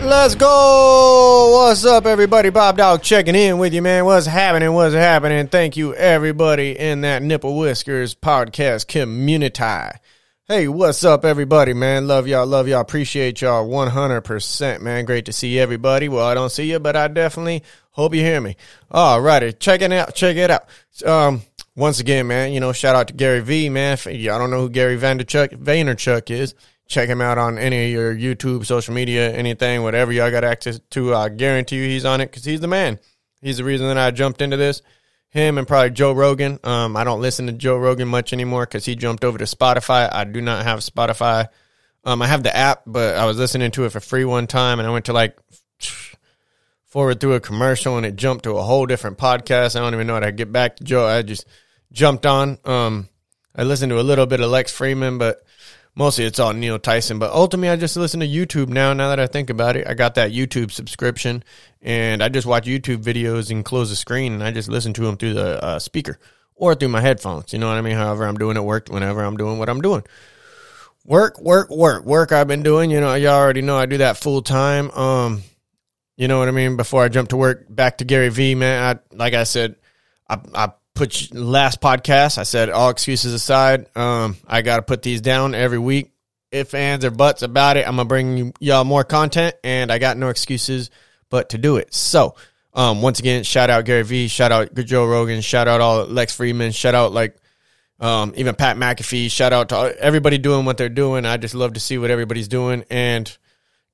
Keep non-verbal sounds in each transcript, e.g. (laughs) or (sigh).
Let's go. What's up, everybody? BobDawg checking in with you, man. What's happening? What's happening? Thank you, everybody, in that Nipple Whiskers podcast community. Hey, what's up, everybody, man? Love y'all, love y'all, appreciate y'all 100%, man. Great to see everybody. Well, I don't see you, but I definitely hope you hear me. All righty, check it out, check it out. Um, once again, man, you know, shout out to Gary V, man. I don't know who Gary Vaynerchuk is check him out on any of your YouTube, social media, anything, whatever y'all got access to. I guarantee you he's on it because he's the man. He's the reason that I jumped into this. Him and probably Joe Rogan. Um, I don't listen to Joe Rogan much anymore because he jumped over to Spotify. I do not have Spotify. Um, I have the app, but I was listening to it for free one time, and I went to like (sniffs) forward through a commercial, and it jumped to a whole different podcast. I don't even know how to get back to Joe. I just jumped on. Um, I listened to a little bit of Lex Fridman, but mostly it's all Neil Tyson, but ultimately I just listen to YouTube now. Now that I think about it, I got that YouTube subscription, and I just watch YouTube videos and close the screen, and I just listen to them through the uh, speaker or through my headphones. You know what I mean? However, I'm doing it work whenever I'm doing what I'm doing. Work, work, work, work. I've been doing. You know, y'all already know I do that full time. Um, you know what I mean. Before I jump to work, back to Gary V. Man, I like I said, I, I put last podcast. I said all excuses aside, um, I got to put these down every week. If ands or buts about it, I'm gonna bring y'all more content, and I got no excuses but to do it. So, um, once again, shout out Gary V, shout out Joe Rogan, shout out all Lex Fridman, shout out like um, even Pat McAfee, shout out to everybody doing what they're doing. I just love to see what everybody's doing, and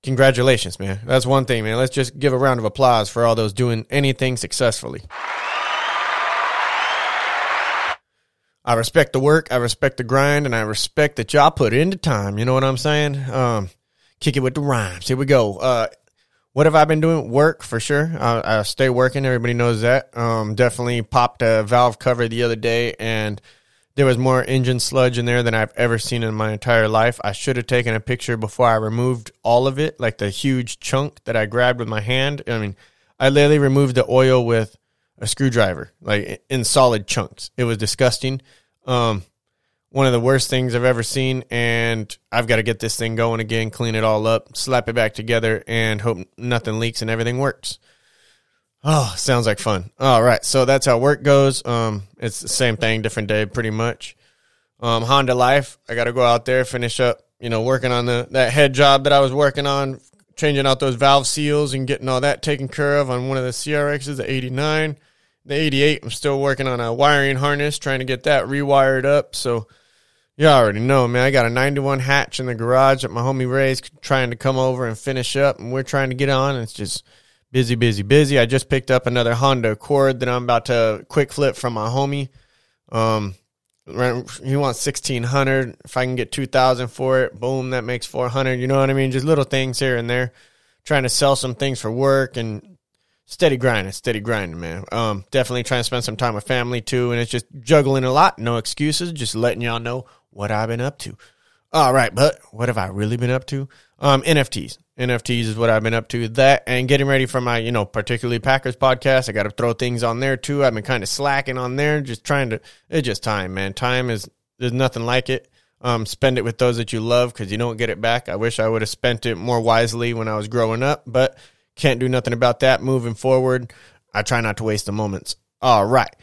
congratulations, man. That's one thing, man. Let's just give a round of applause for all those doing anything successfully. I respect the work, I respect the grind, and I respect that y'all put into time. You know what I'm saying? Um, kick it with the rhymes. Here we go. Uh, what have I been doing? Work for sure. I, I stay working. Everybody knows that. Um, definitely popped a valve cover the other day, and there was more engine sludge in there than I've ever seen in my entire life. I should have taken a picture before I removed all of it, like the huge chunk that I grabbed with my hand. I mean, I literally removed the oil with a screwdriver, like in solid chunks. It was disgusting. Um, one of the worst things I've ever seen, and I've got to get this thing going again, clean it all up, slap it back together, and hope nothing leaks and everything works. Oh, sounds like fun. All right, so that's how work goes. Um, it's the same thing, different day, pretty much. Um, Honda Life, I got to go out there, finish up, you know, working on the that head job that I was working on, changing out those valve seals and getting all that taken care of on one of the CRXs, the 89. The 88, I'm still working on a wiring harness, trying to get that rewired up. So, you already know, man. I got a 91 hatch in the garage that my homie Ray's trying to come over and finish up, and we're trying to get on. It's just busy, busy, busy. I just picked up another Honda Accord that I'm about to quick flip from my homie. Um, he wants 1600 if i can get 2000 for it boom that makes 400 you know what i mean just little things here and there trying to sell some things for work and steady grinding, steady grinding, man. Um, definitely trying to spend some time with family too, and it's just juggling a lot. No excuses, just letting y'all know what I've been up to. All right, but what have I really been up to? Um, NFTs. NFTs is what I've been up to. That and getting ready for my, you know, particularly Packers podcast. I got to throw things on there too. I've been kind of slacking on there, just trying to. It's just time, man. Time is there's nothing like it. Um, spend it with those that you love because you don't get it back. I wish I would have spent it more wisely when I was growing up, but can't do nothing about that moving forward. I try not to waste the moments. All right.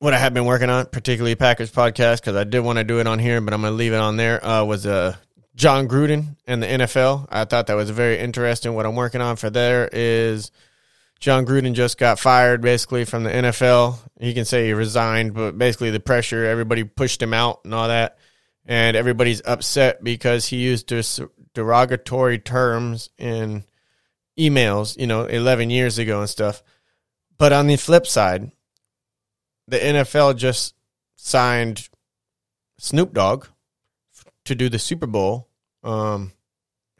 What I have been working on, particularly Packers podcast, because I did want to do it on here, but I'm going to leave it on there, uh, was uh, Jon Gruden and the NFL. I thought that was very interesting. What I'm working on for there is Jon Gruden just got fired basically from the NFL. He can say he resigned, but basically the pressure, everybody pushed him out and all that. And everybody's upset because he used derogatory terms in emails, you know, 11 years ago and stuff. But on the flip side, the NFL just signed Snoop Dogg to do the Super Bowl um,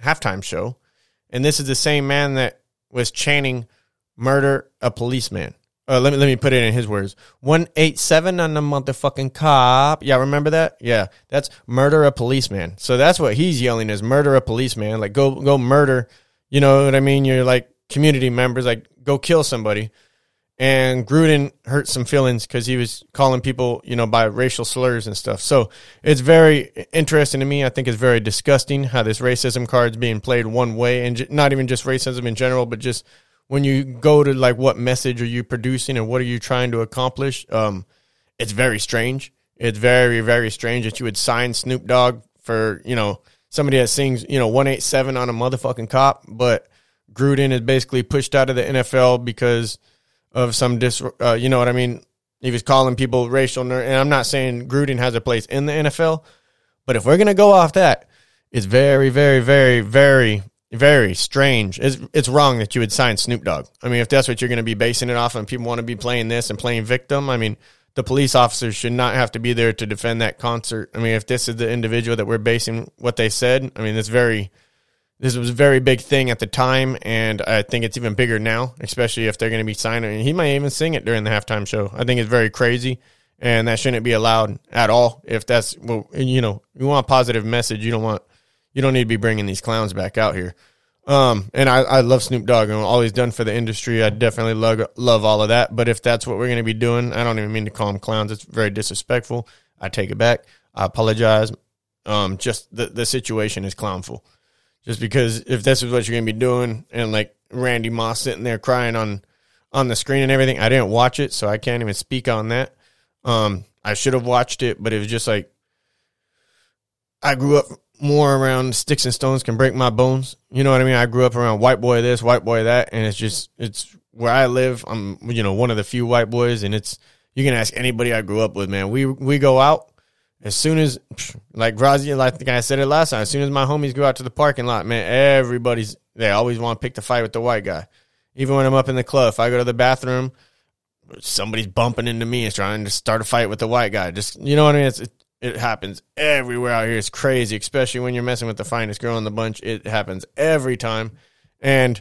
halftime show. And this is the same man that was chanting murder a policeman. Uh, let me let me put it in his words. One eight seven on the motherfucking cop. Yeah, remember that? Yeah, that's murder a policeman. So that's what he's yelling is murder a policeman. Like go go murder. You know what I mean? You're like community members. Like go kill somebody. And Gruden hurt some feelings because he was calling people, you know, by racial slurs and stuff. So it's very interesting to me. I think it's very disgusting how this racism card is being played one way, and not even just racism in general, but just when you go to like what message are you producing and what are you trying to accomplish. Um, it's very strange. It's very very strange that you would sign Snoop Dogg for you know somebody that sings you know one eight seven on a motherfucking cop, but Gruden is basically pushed out of the NFL because of some dis, uh, you know what I mean? He was calling people racial, and I'm not saying Gruden has a place in the NFL, but if we're gonna go off that, it's very, very, very, very, very strange. It's it's wrong that you would sign Snoop Dogg. I mean, if that's what you're gonna be basing it off, and people want to be playing this and playing victim, I mean, the police officers should not have to be there to defend that concert. I mean, if this is the individual that we're basing what they said, I mean, it's very this was a very big thing at the time, and I think it's even bigger now, especially if they're going to be signing. He might even sing it during the halftime show. I think it's very crazy, and that shouldn't be allowed at all. If that's well, you know, you want a positive message, you don't want, you don't need to be bringing these clowns back out here. Um, and I, I love Snoop Dogg and all he's done for the industry. I definitely love love all of that. But if that's what we're going to be doing, I don't even mean to call them clowns. It's very disrespectful. I take it back. I apologize. Um, just the the situation is clownful just because if this is what you're gonna be doing, and like Randy Moss sitting there crying on on the screen and everything, I didn't watch it, so I can't even speak on that. Um, I should have watched it, but it was just like I grew up more around sticks and stones can break my bones. You know what I mean? I grew up around white boy this, white boy that, and it's just it's where I live. I'm you know one of the few white boys, and it's you can ask anybody I grew up with, man. We we go out as soon as, (sniffs) like Grazi, like the guy said it last time, as soon as my homies go out to the parking lot, man, everybody's, they always want to pick the fight with the white guy. Even when I'm up in the club, if I go to the bathroom, somebody's bumping into me and trying to start a fight with the white guy. Just, you know what I mean? It's, it, it happens everywhere out here. It's crazy, especially when you're messing with the finest girl in the bunch. It happens every time. And,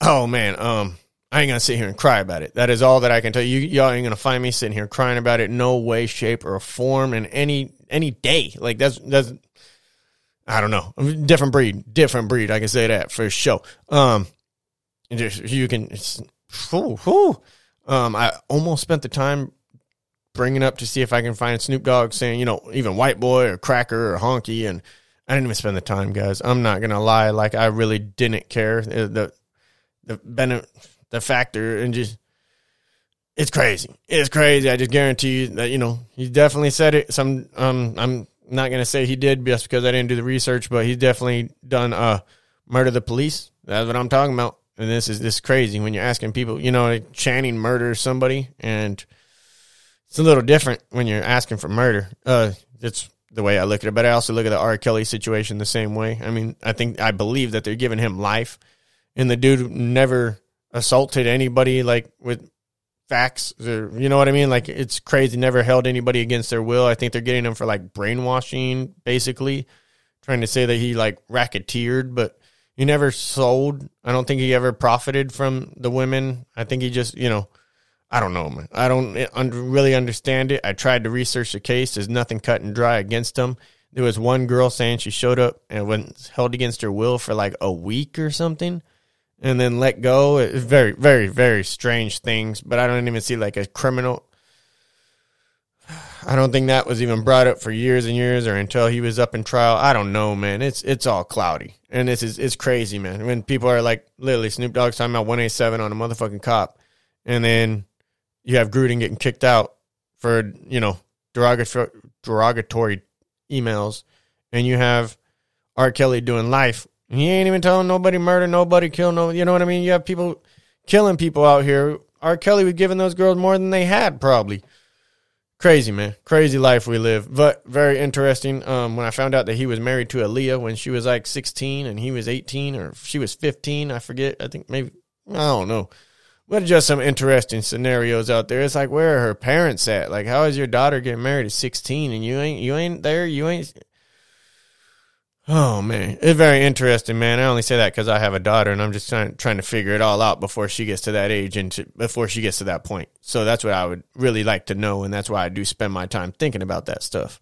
oh man, um, I ain't gonna sit here and cry about it. That is all that I can tell you. Y'all ain't gonna find me sitting here crying about it. No way, shape, or form in any any day. Like that's that's I don't know. Different breed, different breed. I can say that for sure. Um, you can. Whew, whew. Um, I almost spent the time bringing up to see if I can find Snoop Dogg saying, you know, even white boy or cracker or honky, and I didn't even spend the time, guys. I'm not gonna lie. Like I really didn't care. The the benefit the factor and just it's crazy. It's crazy. I just guarantee you that you know he definitely said it. Some um I'm not gonna say he did just because I didn't do the research, but he's definitely done uh murder the police. That's what I'm talking about. And this is this crazy when you're asking people, you know, like Channing murders somebody, and it's a little different when you're asking for murder. Uh, it's the way I look at it, but I also look at the R. Kelly situation the same way. I mean, I think I believe that they're giving him life, and the dude never assaulted anybody like with facts or, you know what I mean? Like it's crazy. Never held anybody against their will. I think they're getting him for like brainwashing, basically trying to say that he like racketeered, but he never sold. I don't think he ever profited from the women. I think he just, you know, I don't know, man. I don't really understand it. I tried to research the case. There's nothing cut and dry against him. There was one girl saying she showed up and was held against her will for like a week or something and then let go. It's very, very, very strange things. But I don't even see like a criminal. (sighs) I don't think that was even brought up for years and years, or until he was up in trial. I don't know, man. It's it's all cloudy, and this is it's crazy, man. When people are like literally Snoop Dogg's talking about one eight seven on a motherfucking cop, and then you have Gruden getting kicked out for you know derogatory derogatory emails, and you have R. Kelly doing life he ain't even telling nobody murder, nobody kill, no. You know what I mean? You have people killing people out here. R. Kelly was giving those girls more than they had, probably. Crazy man, crazy life we live, but very interesting. Um, when I found out that he was married to Aaliyah when she was like 16 and he was 18 or she was 15, I forget. I think maybe I don't know. But just some interesting scenarios out there. It's like where are her parents at? Like, how is your daughter getting married at 16 and you ain't you ain't there? You ain't Oh man, it's very interesting, man. I only say that because I have a daughter, and I'm just trying trying to figure it all out before she gets to that age and to, before she gets to that point. So that's what I would really like to know, and that's why I do spend my time thinking about that stuff.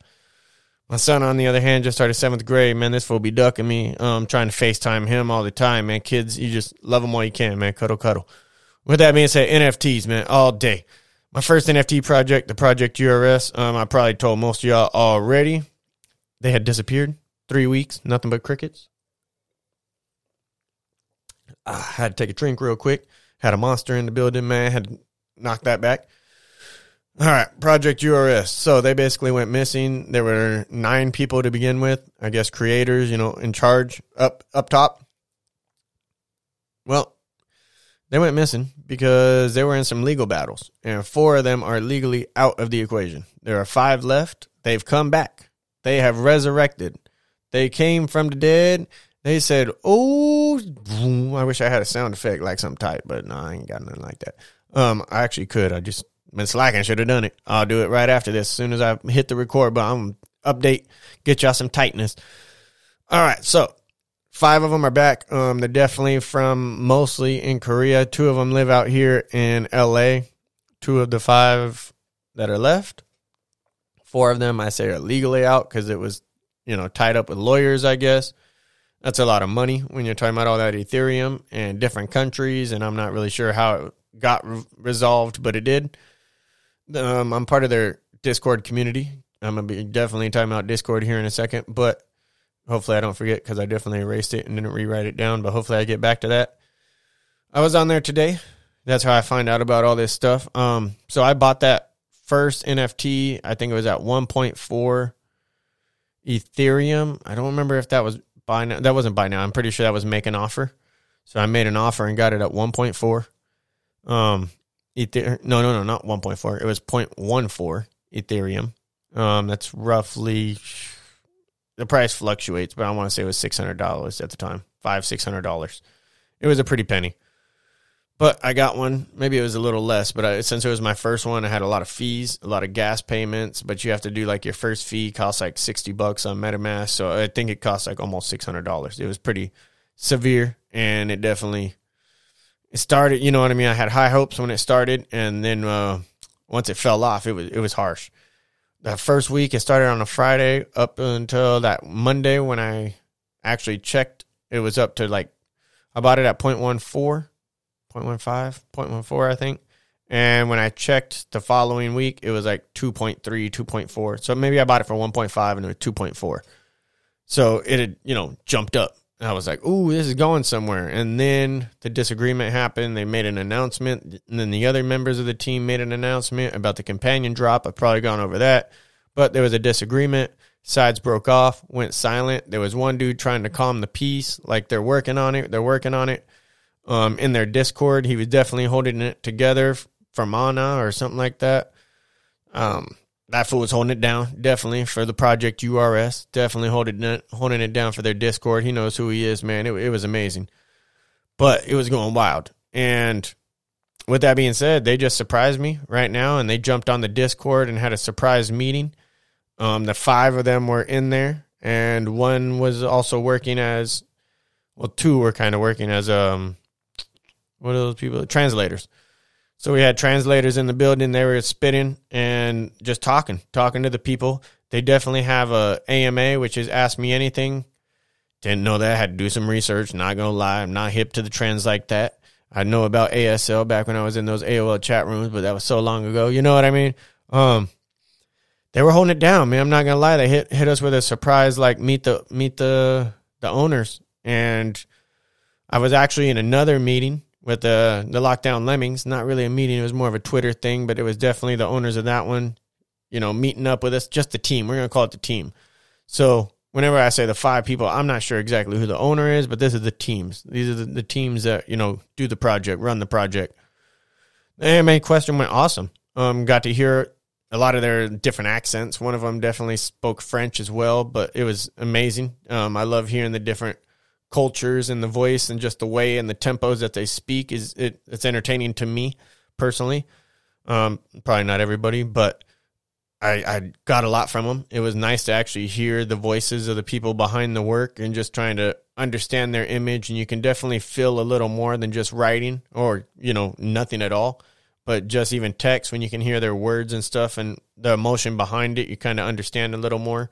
My son, on the other hand, just started seventh grade. Man, this fool be ducking me. Um, trying to FaceTime him all the time, man. Kids, you just love them all you can, man. Cuddle, cuddle. With that being said, NFTs, man, all day. My first NFT project, the Project URS, um, I probably told most of y'all already. They had disappeared three weeks, nothing but crickets. I had to take a drink real quick. Had a monster in the building, man. Had to knock that back. All right, Project URS. So they basically went missing. There were nine people to begin with. I guess creators, you know, in charge up up top. Well, they went missing because they were in some legal battles, and four of them are legally out of the equation. There are five left. They've come back. They have resurrected. They came from the dead. They said, "Oh, I wish I had a sound effect like something tight, but no, I ain't got nothing like that." Um, I actually could. I just been slacking. Should have done it. I'll do it right after this. As soon as I hit the record, but I'm update, get y'all some tightness. All right, so five of them are back. Um, they're definitely from mostly in Korea. Two of them live out here in L.A. Two of the five that are left. Four of them, I say, are legally out because it was, you know, tied up with lawyers. I guess that's a lot of money when you're talking about all that Ethereum and different countries. And I'm not really sure how it got re- resolved, but it did. Um, I'm part of their Discord community. I'm gonna be definitely talking about Discord here in a second, but hopefully I don't forget because I definitely erased it and didn't rewrite it down. But hopefully I get back to that. I was on there today. That's how I find out about all this stuff. Um, so I bought that first NFT. I think it was at 1.4 Ethereum. I don't remember if that was buy now. That wasn't buy now. I'm pretty sure that was make an offer. So I made an offer and got it at 1.4. Um, Ether, no, no, no, not 1.4. It was 0.14 Ethereum. Um, that's roughly the price fluctuates, but I want to say it was six hundred dollars at the time, five six hundred dollars. It was a pretty penny, but I got one. Maybe it was a little less, but I, since it was my first one, I had a lot of fees, a lot of gas payments. But you have to do like your first fee costs like sixty bucks on MetaMask, so I think it cost like almost six hundred dollars. It was pretty severe, and it definitely it started. You know what I mean? I had high hopes when it started, and then uh, once it fell off, it was it was harsh that first week it started on a Friday up until that Monday when I actually checked it was up to like I bought it at 0.14 0.15 0.14 I think and when I checked the following week it was like 2.3 2.4 so maybe I bought it for 1.5 and it was 2.4 so it had you know jumped up And I was like, "Ooh, this is going somewhere." And then the disagreement happened. They made an announcement, and then the other members of the team made an announcement about the companion drop. I've probably gone over that, but there was a disagreement. Sides broke off, went silent. There was one dude trying to calm the peace, like they're working on it. They're working on it. Um, in their Discord, he was definitely holding it together for Mana or something like that. Um, that fool was holding it down, definitely for the project URS. Definitely holding it holding it down for their Discord. He knows who he is, man. It, it was amazing, but it was going wild. And with that being said, they just surprised me right now, and they jumped on the Discord and had a surprise meeting. Um, the five of them were in there, and one was also working as well. Two were kind of working as um, what are those people? Translators. So we had translators in the building. They were spitting and just talking, talking to the people. They definitely have a AMA, which is Ask Me Anything. Didn't know that. Had to do some research. Not gonna lie, I'm not hip to the trends like that. I know about ASL back when I was in those AOL chat rooms, but that was so long ago. You know what I mean? Um, they were holding it down, man. I'm not gonna lie. They hit hit us with a surprise, like meet the meet the the owners. And I was actually in another meeting with the the lockdown lemmings. Not really a meeting; it was more of a Twitter thing. But it was definitely the owners of that one, you know, meeting up with us. Just the team. We're gonna call it the team. So whenever I say the five people, I'm not sure exactly who the owner is, but this is the teams. These are the, the teams that you know do the project, run the project. The AMA question went awesome. Um, got to hear a lot of their different accents. One of them definitely spoke French as well, but it was amazing. Um, I love hearing the different cultures and the voice and just the way and the tempos that they speak is it, it's entertaining to me personally. Um, probably not everybody, but I, I got a lot from them. It was nice to actually hear the voices of the people behind the work and just trying to understand their image. And you can definitely feel a little more than just writing or, you know, nothing at all. But just even text, when you can hear their words and stuff and the emotion behind it, you kind of understand a little more.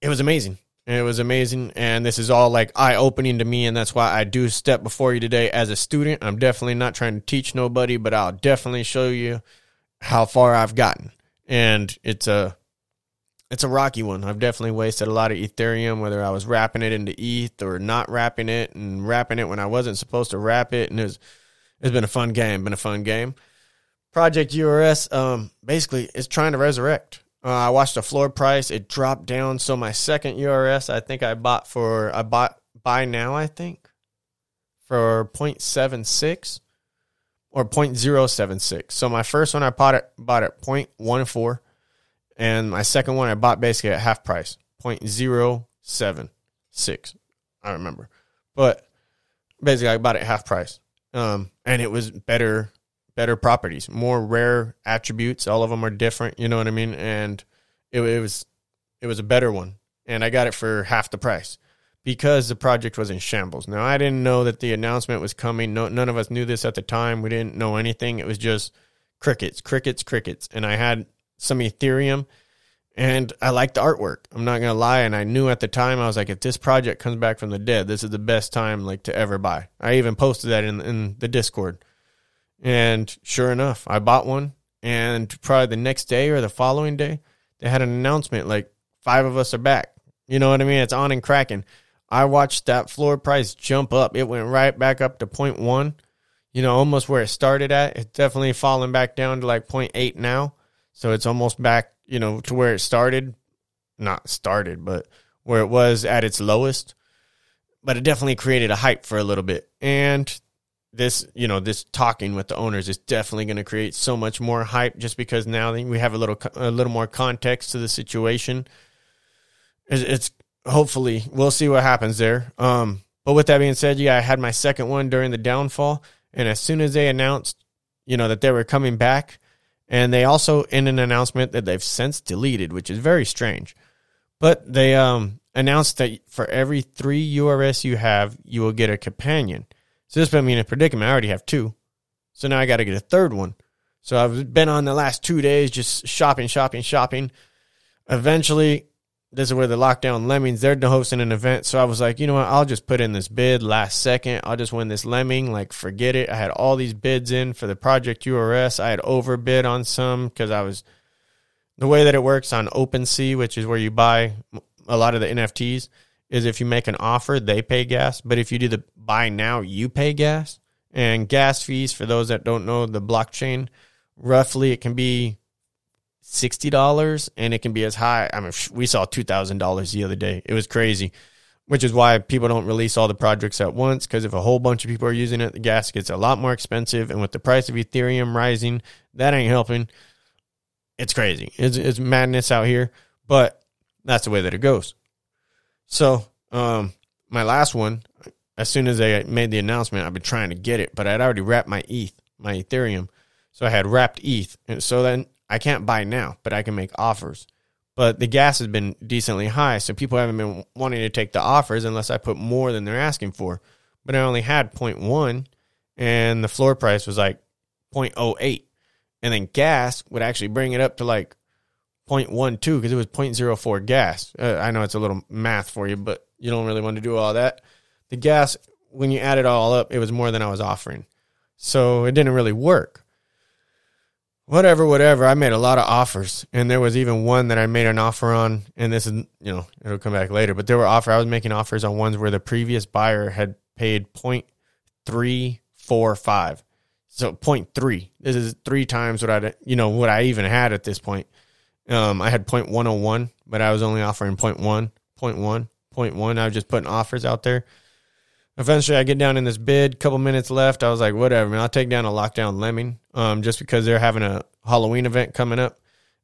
It was amazing. It was amazing. And this is all like eye opening to me. And that's why I do step before you today as a student. I'm definitely not trying to teach nobody, but I'll definitely show you how far I've gotten. And it's a it's a rocky one. I've definitely wasted a lot of Ethereum, whether I was wrapping it into ETH or not wrapping it and wrapping it when I wasn't supposed to wrap it. And it's it's been a fun game, been a fun game. Project URS, um, basically is trying to resurrect. Uh, I watched the floor price; it dropped down. So my second URS, I think I bought for I bought buy now, I think for 0.76 or 0.076. So my first one I bought it bought at 0.14 and my second one I bought basically at half price, 0.076. I remember. But basically I bought it half price. Um, and it was better better properties, more rare attributes. All of them are different, you know what I mean? And it, it was it was a better one. And I got it for half the price because the project was in shambles. Now, I didn't know that the announcement was coming. No, none of us knew this at the time. We didn't know anything. It was just crickets, crickets, crickets. And I had some Ethereum and I liked the artwork. I'm not going to lie. And I knew at the time, I was like, if this project comes back from the dead, this is the best time like to ever buy. I even posted that in, in the Discord. And sure enough, I bought one. And probably the next day or the following day, they had an announcement like five of us are back. You know what I mean? It's on and cracking. I watched that floor price jump up. It went right back up to 0.1, you know, almost where it started at. It's definitely fallen back down to like 0.8 now. So it's almost back, you know, to where it started. Not started, but where it was at its lowest. But it definitely created a hype for a little bit. And this, you know, this talking with the owners is definitely going to create so much more hype just because now we have a little a little more context to the situation. It's hopefully we'll see what happens there. Um, but with that being said, yeah, I had my second one during the downfall, and as soon as they announced, you know, that they were coming back, and they also in an announcement that they've since deleted, which is very strange, but they um announced that for every three URS you have, you will get a companion. So this put me in a predicament. I already have two, so now I got to get a third one. So I've been on the last two days just shopping, shopping, shopping. Eventually, this is where the lockdown lemmings they're hosting an event. So i was like you know what? I'll just put in this bid last second. I'll just win this lemming. Like forget it. I had all these bids in for the project urs i had overbid on some because i was the way that it works on OpenSea, which is where you buy a lot of the nfts is if you make an offer they pay gas but if you do the buy now you pay gas and gas fees for those that don't know the blockchain roughly it can be sixty dollars, and it can be as high. I mean, we saw two thousand dollars the other day. It was crazy, which is why people don't release all the projects at once. Because if a whole bunch of people are using it, the gas gets a lot more expensive, and with the price of Ethereum rising, that ain't helping. It's crazy. It's, it's madness out here, but that's the way that it goes. So, um, my last one, as soon as they made the announcement, I've been trying to get it, but I'd already wrapped my ETH, my Ethereum. So I had wrapped ETH. And so then I can't buy now, but I can make offers. But the gas has been decently high, so people haven't been wanting to take the offers unless I put more than they're asking for. But I only had 0.1 and the floor price was like 0.08. And then gas would actually bring it up to like 0.12 because it was 0.04 gas. Uh, I know it's a little math for you, but you don't really want to do all that. The gas, when you add it all up, it was more than I was offering. So it didn't really work whatever, whatever. I made a lot of offers, and there was even one that I made an offer on. And this is, you know, it'll come back later. But there were offer. I was making offers on ones where the previous buyer had paid point three four five, so point three. This is three times what I, you know, what I even had at this point. Um, I had point one oh one, but I was only offering point one, point one, point one. I was just putting offers out there. Eventually, I get down in this bid. Couple minutes left. I was like, whatever, man. I'll take down a lockdown lemming, um, just because they're having a Halloween event coming up.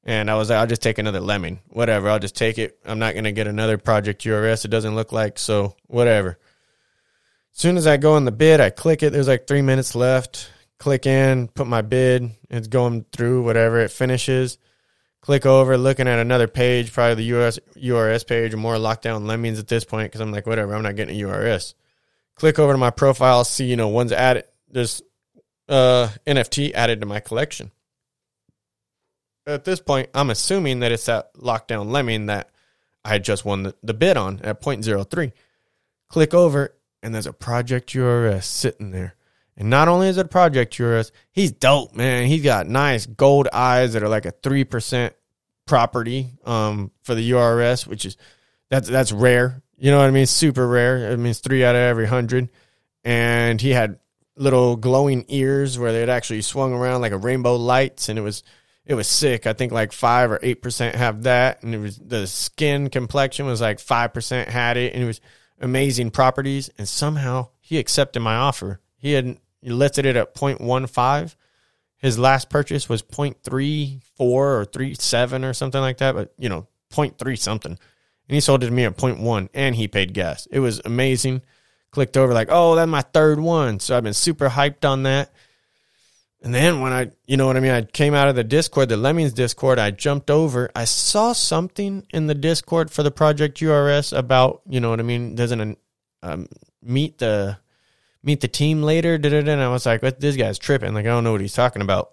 And I was like, I'll just take another lemming. Whatever. I'll just take it. I'm not gonna get another project URS. It doesn't look like so. Whatever. As soon as I go in the bid, I click it. There's like three minutes left. click in, put my bid. It's going through whatever it finishes. Click over, looking at another page, probably the US URS page or more lockdown lemmings at this point because I'm like, whatever, I'm not getting a URS. Click over to my profile, see, you know, one's added. There's uh, NFT added to my collection. At this point, I'm assuming that it's that lockdown lemming that I just won the, the bid on at 0.03. Click over, and there's a Project URS sitting there. And not only is it a Project URS, he's dope, man. He's got nice gold eyes that are like a 3% property um, for the URS, which is that's that's rare. You know what I mean? Super rare. It means three out of every hundred. And he had little glowing ears where they'd actually swung around like a rainbow lights, and it was it was sick. I think like five or eight percent have that, and it was the skin complexion was like five percent had it, and it was amazing properties. And somehow he accepted my offer. He had listed it at 0.15. His last purchase was 0.34 or 37 or something like that, but you know 0.3 something, and he sold it to me at 0.1, and he paid gas. It was amazing. Clicked over like, oh, that's my third one, so I've been super hyped on that and then when I, you know what I mean, I came out of the Discord, the Lemmings Discord, I jumped over. I saw something in the Discord for the Project URS about, you know what I mean, doesn't um, meet the meet the team later. And I was like, this guy's tripping. Like I don't know what he's talking about.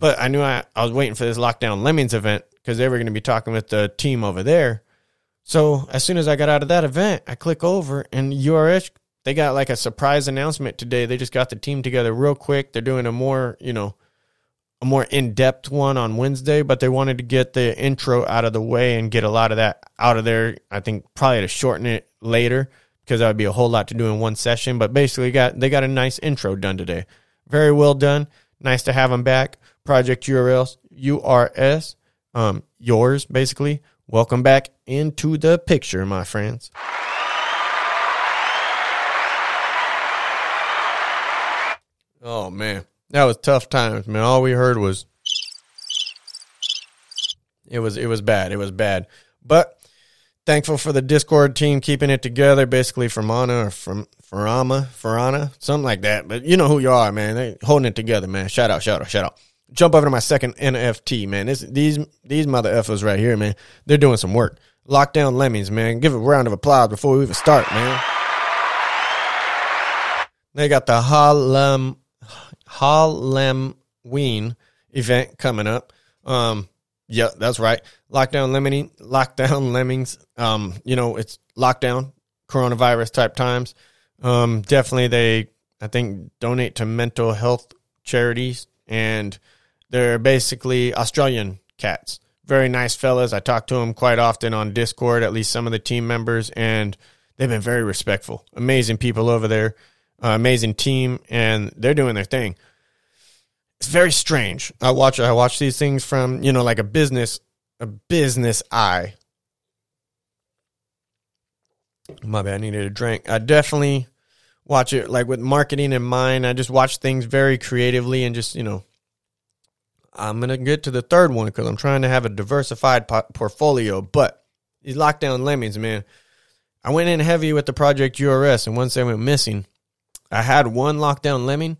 But I knew I, I was waiting for this lockdown Lemmings event because they were going to be talking with the team over there. So as soon as I got out of that event, I click over and URS they got like a surprise announcement today. They just got the team together real quick. They're doing a more, you know, a more in-depth one on Wednesday, but they wanted to get the intro out of the way and get a lot of that out of there. I think probably to shorten it later because that would be a whole lot to do in one session. But basically, got they got a nice intro done today. Very well done. Nice to have them back. Project URLs URS, um, yours basically. Welcome back into the picture, my friends. Oh man, that was tough times, man. All we heard was it was it was bad. It was bad. But thankful for the Discord team keeping it together, basically from Anna or from Farama, Farana, something like that. But you know who you are, man. They holding it together, man. Shout out, shout out, shout out. Jump over to my second NFT, man. This these these mother effers right here, man. They're doing some work. Lockdown Lemmings, man. Give a round of applause before we even start, man. They got the Harlem Halloween event coming up. Um, yeah, that's right. Lockdown lemming, lockdown (laughs) lemmings. Um, you know, it's lockdown, coronavirus type times. Um, definitely they, I think, donate to mental health charities, and they're basically Australian cats. Very nice fellas. I talk to them quite often on Discord, at least some of the team members, and they've been very respectful. Amazing people over there uh, amazing team, and they're doing their thing. It's very strange. I watch I watch these things from you know like a business a business eye. My bad, I needed a drink. I definitely watch it like with marketing in mind. I just watch things very creatively and just you know. I'm gonna get to the third one because I'm trying to have a diversified po- portfolio. But these lockdown lemmings, man, I went in heavy with the Project URS, and once they went missing, I had one lockdown lemming,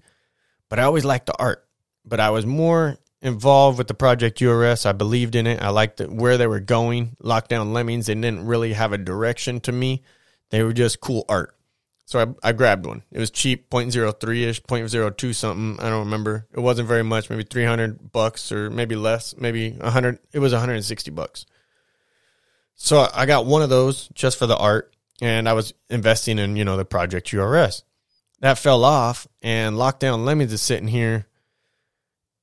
but I always liked the art. But I was more involved with the project URS. I believed in it. I liked where they were going. Lockdown lemmings, they didn't really have a direction to me. They were just cool art. So I, I grabbed one. It was cheap, 0.03 ish, 0.02 something. I don't remember. It wasn't very much, maybe 300 bucks or maybe less, maybe 100. It was 160 bucks. So I got one of those just for the art and I was investing in, you know, the project URS that fell off and Lockdown Lemmings is sitting here.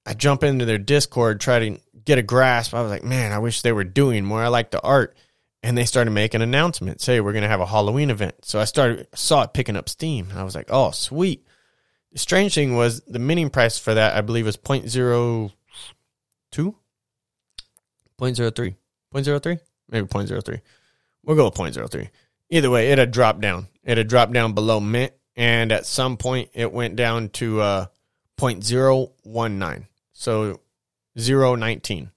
I jump into their Discord, try to get a grasp. I was like, man, I wish they were doing more. I like the art. And they started making announcements. Say, we're going to have a Halloween event. So I started, saw it picking up steam. I was like, oh, sweet. The strange thing was the minimum price for that, I believe, was 0.02? 0.03. 0.03? Maybe 0.03. We'll go with 0.03. Either way, it had dropped down. It had dropped down below mint and at some point it went down to uh, 0.019 so 019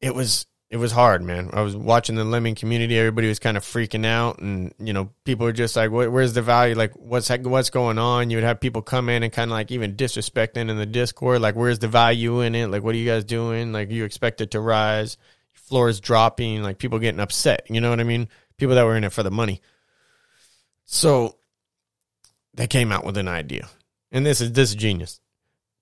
it was it was hard, man. I was watching the lemming community. Everybody was kind of freaking out, and you know, people were just like, "Where's the value? Like, what's what's going on?" You would have people come in and kind of like even disrespecting in the Discord, like, "Where's the value in it? Like, what are you guys doing? Like, you expect it to rise, floors dropping, like people getting upset. You know what I mean? People that were in it for the money. So they came out with an idea, and this is this is genius,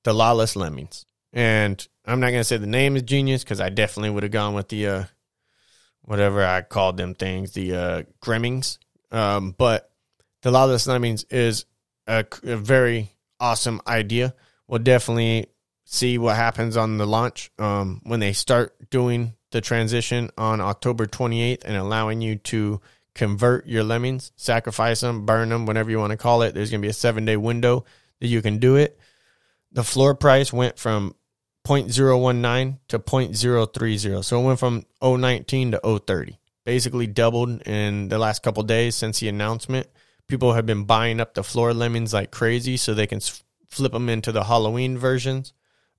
the lawless lemmings, and I'm not gonna say the name is genius because I definitely would have gone with the uh, whatever I called them things, the uh, Grimmings. Um, but the Lawless Lemmings is a, a, very awesome idea. We'll definitely see what happens on the launch um, when they start doing the transition on October 28th and allowing you to convert your lemmings, sacrifice them, burn them, whatever you want to call it. There's going to be a seven day window that you can do it. The floor price went from 0.019 to 0.030. So it went from 019 to 030. Basically doubled in the last couple days since the announcement. People have been buying up the floor lemmings like crazy so they can flip them into the Halloween versions.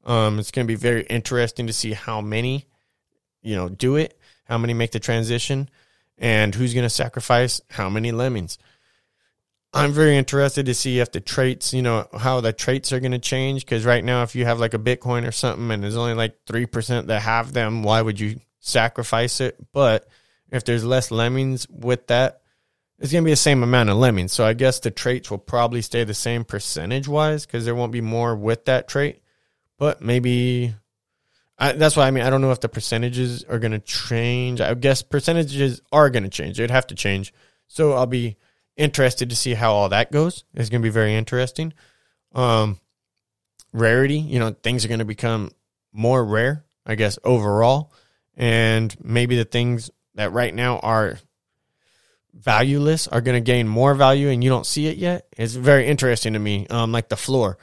Um, it's going to be very interesting to see how many, you know, do it, how many make the transition, and who's going to sacrifice how many lemmings. I'm very interested to see if the traits, you know, how the traits are going to change. Because right now, if you have like a Bitcoin or something and there's only like 3% that have them, why would you sacrifice it? But if there's less lemmings with that, it's going to be the same amount of lemmings. So I guess the traits will probably stay the same percentage wise because there won't be more with that trait. But maybe I, that's why I mean I don't know if the percentages are going to change. I guess percentages are going to change. They'd have to change. So I'll be interested to see how all that goes. It's going to be very interesting. Um, rarity, you know, things are going to become more rare, I guess, overall. And maybe the things that right now are valueless are going to gain more value and you don't see it yet. It's very interesting to me. Um, like the floor.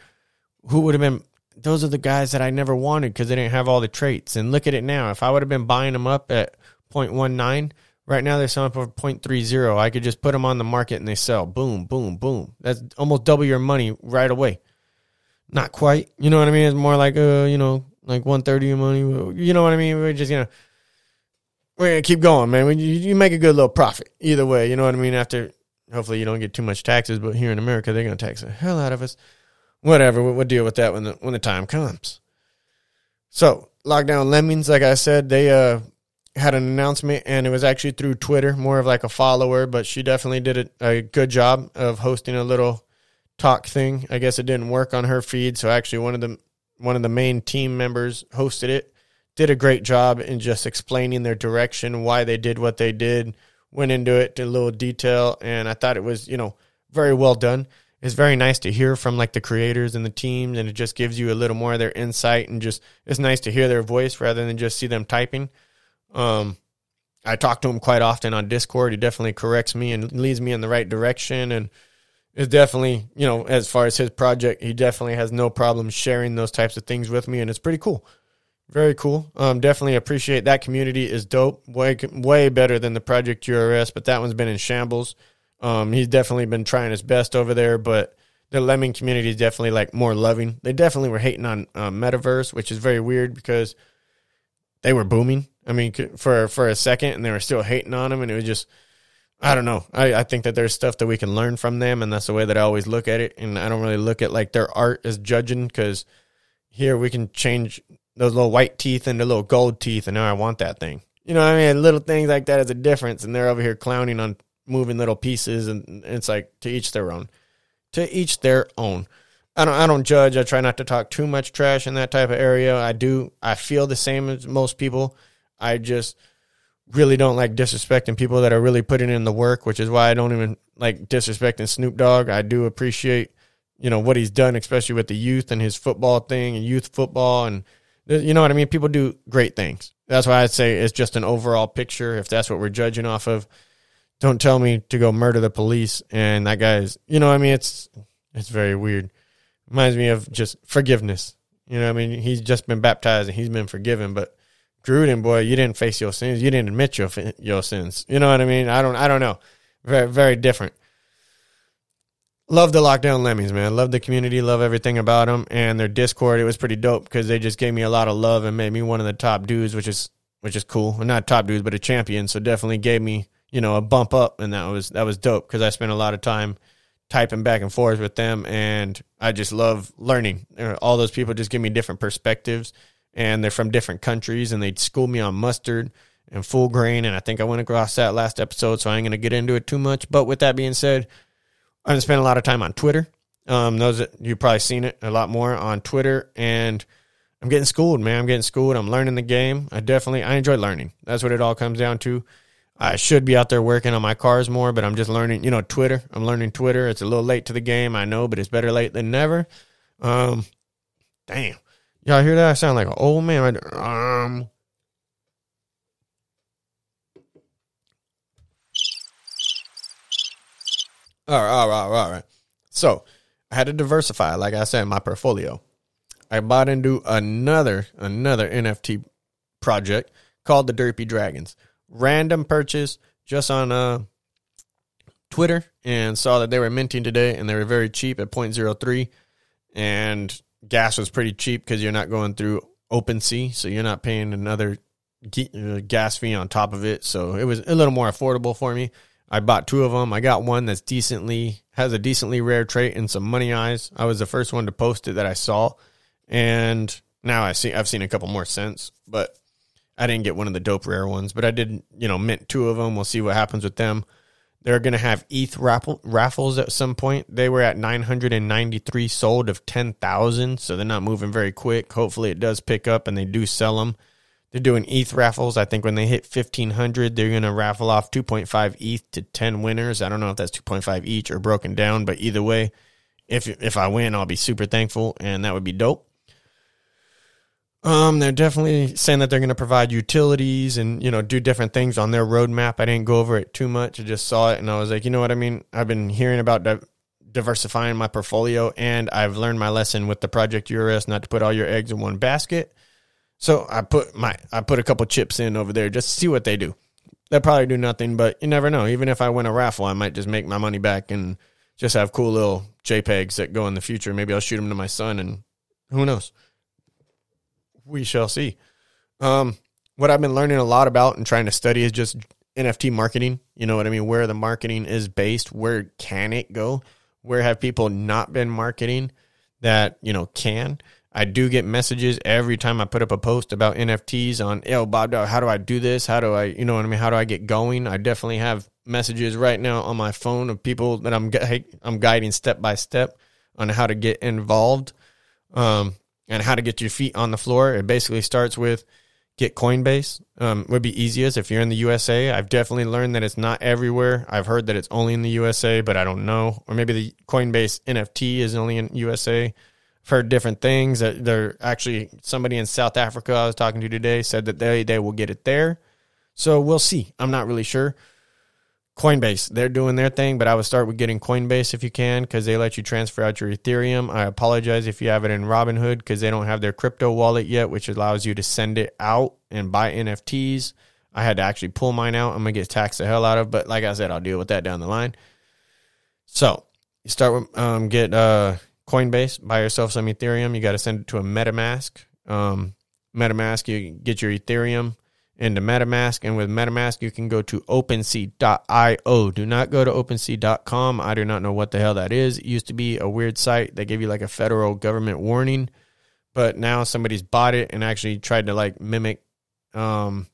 Who would have been, those are the guys that I never wanted because they didn't have all the traits. And look at it now. If I would have been buying them up at 0.19, Right now they're selling for 0.30. I could just put them on the market and they sell. Boom, boom, boom. That's almost double your money right away. Not quite. You know what I mean? It's more like uh, you know, like one thirty your money. You know what I mean? We're just gonna we're gonna keep going, man. You, you make a good little profit either way. You know what I mean? After hopefully you don't get too much taxes, but here in America they're gonna tax the hell out of us. Whatever, we'll deal with that when the when the time comes. So lockdown lemmings, like I said, they uh had an announcement and it was actually through Twitter, more of like a follower, but she definitely did a, a, good job of hosting a little talk thing. I guess it didn't work on her feed, so actually one of the one of the main team members hosted it. Did a great job in just explaining their direction, why they did what they did, went into it in a little detail, and I thought it was, you know, very well done. It's very nice to hear from like the creators and the teams, and it just gives you a little more of their insight and just it's nice to hear their voice rather than just see them typing. Um, I talk to him quite often on Discord. He definitely corrects me and leads me in the right direction. And is definitely, you know, as far as his project, he definitely has no problem sharing those types of things with me. And it's pretty cool. Very cool. Um, definitely appreciate that community is dope. Way, way better than the Project URS, but that one's been in shambles. Um, he's definitely been trying his best over there, but the Lemming community is definitely like more loving. They definitely were hating on uh, Metaverse, which is very weird because they were booming I mean, for for a second, and they were still hating on him, and it was just, I don't know. I, I think that there's stuff that we can learn from them, and that's the way that I always look at it. And I don't really look at like their art as judging because here we can change those little white teeth into little gold teeth, and now I want that thing. You know, I mean, little things like that is a difference, and they're over here clowning on moving little pieces, and it's like to each their own. To each their own. I don't I don't judge. I try not to talk too much trash in that type of area. I do I feel the same as most people. I just really don't like disrespecting people that are really putting in the work, which is why I don't even like disrespecting Snoop Dogg. I do appreciate, you know, what he's done, especially with the youth and his football thing and youth football. And, you know what I mean? People do great things. That's why I'd say it's just an overall picture. If that's what we're judging off of, don't tell me to go murder the police. And that guy's, you know, I mean, it's, it's very weird. Reminds me of just forgiveness. You know, I mean, he's just been baptized and he's been forgiven, but Gruden, boy, you didn't face your sins. You didn't admit your your sins. You know what I mean? I don't I don't know. Very very different. Love the lockdown lemmings, man. Love the community. Love everything about them and their Discord. It was pretty dope because they just gave me a lot of love and made me one of the top dudes, which is which is cool. I'm not top dudes, but a champion. So definitely gave me, you know, a bump up, and that was that was dope because I spent a lot of time typing back and forth with them, and I just love learning. All those people just give me different perspectives, and they're from different countries, and they'd school me on mustard and full grain. And I think I went across that last episode, so I ain't gonna get into it too much. But with that being said, I've spent a lot of time on Twitter. Um, those you've probably seen it a lot more on Twitter, and I'm getting schooled, man. I'm getting schooled. I'm learning the game. I definitely I enjoy learning. That's what it all comes down to. I should be out there working on my cars more, but I'm just learning, you know, Twitter. I'm learning Twitter. It's a little late to the game, I know, but it's better late than never. Um damn. Y'all hear that? I sound like an old man. Um All right, all right, all right. So I had to diversify, like I said, my portfolio. I bought into another another NFT project called the Derpy Dragons. Random purchase just on uh, Twitter and saw that they were minting today and they were very cheap at 0.03 and gas was pretty cheap because you're not going through OpenSea, so you're not paying another uh, gas fee on top of it. So it was a little more affordable for me. I bought two of them. I got one that's decently has a decently rare trait and some money eyes. I was the first one to post it that I saw and now I see I've seen a couple more since, but I didn't get one of the dope rare ones, but I did, you know, mint two of them. We'll see what happens with them. They're going to have ETH raffles at some point. They were at 993 sold of 10,000, so they're not moving very quick. Hopefully it does pick up and they do sell them. They're doing ETH raffles. I think when they hit 1500, they're going to raffle off 2.5 ETH to 10 winners. I don't know if that's 2.5 each or broken down, but either way, if if I win, I'll be super thankful and that would be dope. Um, they're definitely saying that they're going to provide utilities and you know do different things on their roadmap. I didn't go over it too much. I just saw it and I was like, you know what I mean. I've been hearing about di- diversifying my portfolio, and I've learned my lesson with the Project URS not to put all your eggs in one basket. So I put my I put a couple chips in over there just to see what they do. They'll probably do nothing, but you never know. Even if I win a raffle, I might just make my money back and just have cool little JPEGs that go in the future. Maybe I'll shoot them to my son, and who knows we shall see. Um, what I've been learning a lot about and trying to study is just NFT marketing. You know what I mean? Where the marketing is based, where can it go? Where have people not been marketing that, you know, can? I do get messages every time I put up a post about NFTs on, yo, Bob, how do I do this? How do I, you know what I mean? How do I get going? I definitely have messages right now on my phone of people that I'm, I'm guiding step by step on how to get involved. Um, and how to get your feet on the floor. It basically starts with get Coinbase. Um, would be easiest if you're in the USA. I've definitely learned that it's not everywhere. I've heard that it's only in the USA, but I don't know. Or maybe the Coinbase NFT is only in USA. I've heard different things. That they're actually somebody in South Africa I was talking to today said that they they will get it there. So we'll see. I'm not really sure. Coinbase, they're doing their thing, but I would start with getting Coinbase if you can because they let you transfer out your Ethereum. I apologize if you have it in Robinhood because they don't have their crypto wallet yet, which allows you to send it out and buy NFTs. I had to actually pull mine out. I'm gonna get taxed the hell out of, but like I said, I'll deal with that down the line. So you start with um, get uh, Coinbase, buy yourself some Ethereum. You got to send it to a MetaMask. Um, MetaMask, you get your Ethereum into MetaMask. And with MetaMask, you can go to OpenSea.io. Do not go to OpenSea.com. I do not know what the hell that is. It used to be a weird site that gave you like a federal government warning, but now somebody's bought it and actually tried to like mimic um,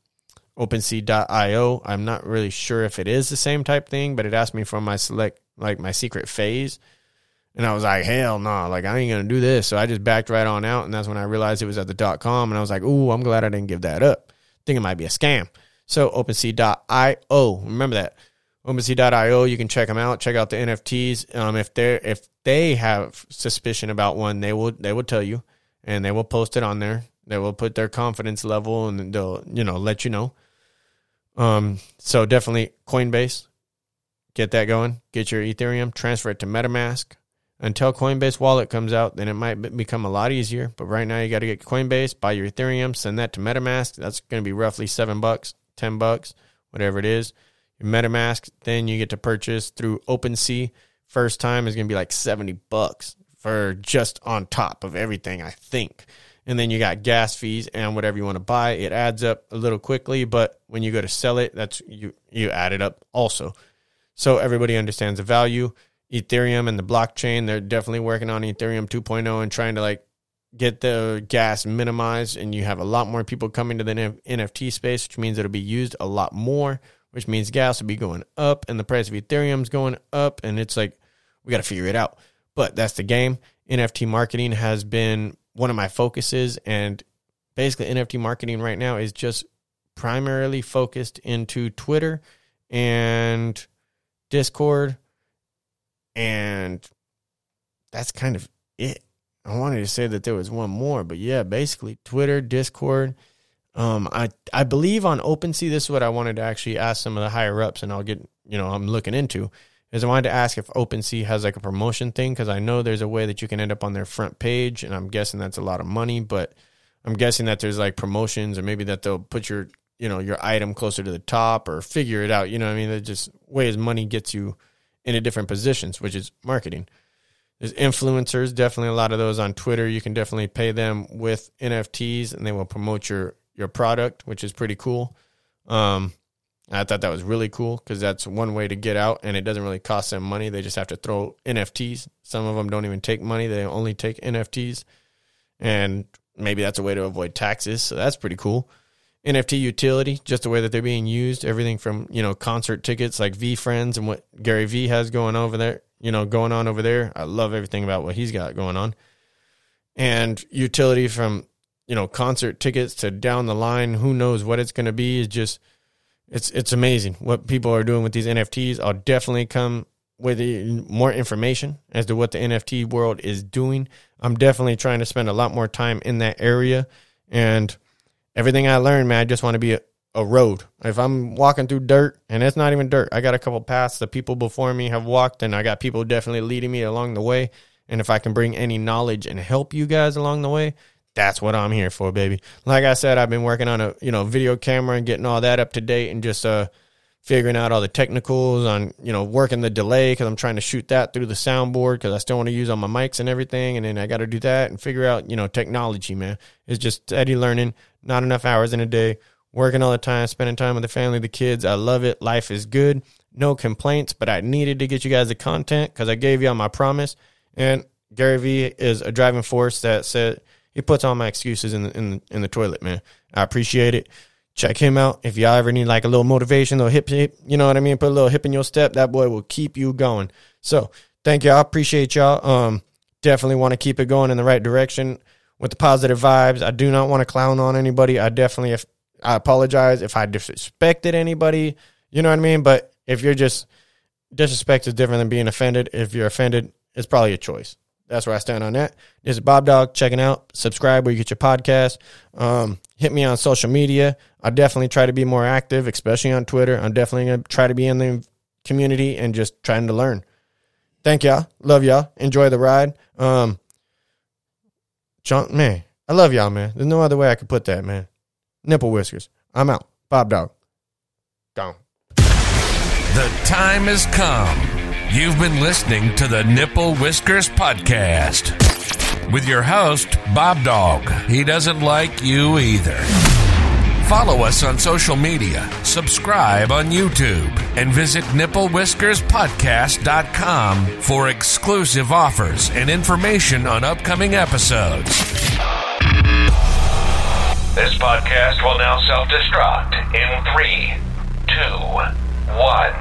OpenSea.io. I'm not really sure if it is the same type thing, but it asked me for my select, like my secret phase. And I was like, hell no, nah, like I ain't gonna do this. So I just backed right on out, and that's when I realized it was at the dot com, and I was like, ooh, I'm glad I didn't give that up think it might be a scam. So OpenSea.io, remember that. OpenSea.io, you can check them out. Check out the NFTs. Um, if they if they have suspicion about one, they will they will tell you, and they will post it on there. They will put their confidence level, and they'll you know let you know. Um, so definitely Coinbase, get that going. Get your Ethereum, transfer it to MetaMask until Coinbase wallet comes out, then it might become a lot easier. But right now, you got to get Coinbase, buy your Ethereum, send that to MetaMask. That's going to be roughly seven bucks, ten bucks, whatever it is. Your MetaMask, then you get to purchase through OpenSea. First time is going to be like seventy bucks for just on top of everything. I think, and then you got gas fees and whatever you want to buy. It adds up a little quickly, but when you go to sell it, that's you you add it up also. So everybody understands the value. Ethereum and the blockchain, they're definitely working on Ethereum 2.0 and trying to like get the gas minimized and you have a lot more people coming to the NFT space, which means it'll be used a lot more, which means gas will be going up and the price of Ethereum's going up and it's like we got to figure it out. But that's the game. NFT marketing has been one of my focuses and basically NFT marketing right now is just primarily focused into Twitter and Discord and that's kind of it. I wanted to say that there was one more, but yeah, basically Twitter, Discord. Um, I I believe on OpenSea. This is what I wanted to actually ask some of the higher ups, and I'll get you know I'm looking into is I wanted to ask if OpenSea has like a promotion thing because I know there's a way that you can end up on their front page, and I'm guessing that's a lot of money, but I'm guessing that there's like promotions or maybe that they'll put your you know your item closer to the top or figure it out. You know, I mean, it just ways money gets you into different positions, which is marketing. There's influencers, definitely a lot of those on Twitter. You can definitely pay them with NFTs, and they will promote your your product, which is pretty cool. Um, I thought that was really cool because that's one way to get out, and it doesn't really cost them money. They just have to throw NFTs. Some of them don't even take money; they only take NFTs, and maybe that's a way to avoid taxes. So that's pretty cool. NFT utility, just the way that they're being used. Everything from you know concert tickets like VeeFriends and what Gary Vee has going over there. You know, going on over there. I love everything about what he's got going on, and utility from you know concert tickets to down the line. Who knows what it's going to be? Is just it's it's amazing what people are doing with these NFTs. I'll definitely come with more information as to what the NFT world is doing. I'm definitely trying to spend a lot more time in that area and everything I learned, man, I just want to be a, a road. If I'm walking through dirt and it's not even dirt, I got a couple paths that people before me have walked and I got people definitely leading me along the way. And if I can bring any knowledge and help you guys along the way, that's what I'm here for, baby. Like I said, I've been working on a you know video camera and getting all that up to date and just uh figuring out all the technicals on you know working the delay because I'm trying to shoot that through the soundboard because I still want to use all my mics and everything, and then I got to do that and figure out you know technology. Man, it's just steady learning. Not enough hours in a day. Working all the time, spending time with the family, the kids. I love it. Life is good. No complaints, but I needed to get you guys the content because I gave y'all my promise. And Gary Vee is a driving force that said he puts all my excuses in the, in the, in the toilet, man. I appreciate it. Check him out. If y'all ever need like a little motivation, a little hip, hip, you know what I mean? Put a little hip in your step. That boy will keep you going. So thank y'all. Appreciate y'all. Um, definitely want to keep it going in the right direction with the positive vibes. I do not want to clown on anybody. I definitely, if I apologize if I disrespected anybody, you know what I mean? But if you're just, disrespect is different than being offended. If you're offended, it's probably a choice. That's where I stand on that. This is BobDawg checking out. Subscribe where you get your podcast. Um, hit me on social media. I definitely try to be more active, especially on Twitter. I'm definitely to try to be in the community and just trying to learn. Thank y'all. Love y'all. Enjoy the ride. Um, John, man, I love y'all, man. There's no other way I could put that, man. Nipple whiskers. I'm out. BobDawg. Gone. The time has come You've been listening to the Nipple Whiskers Podcast with your host, BobDawg. He doesn't like you either. Follow us on social media, subscribe on YouTube, and visit nipplewhiskerspodcast.com for exclusive offers and information on upcoming episodes. This podcast will now self destruct in three, two, one.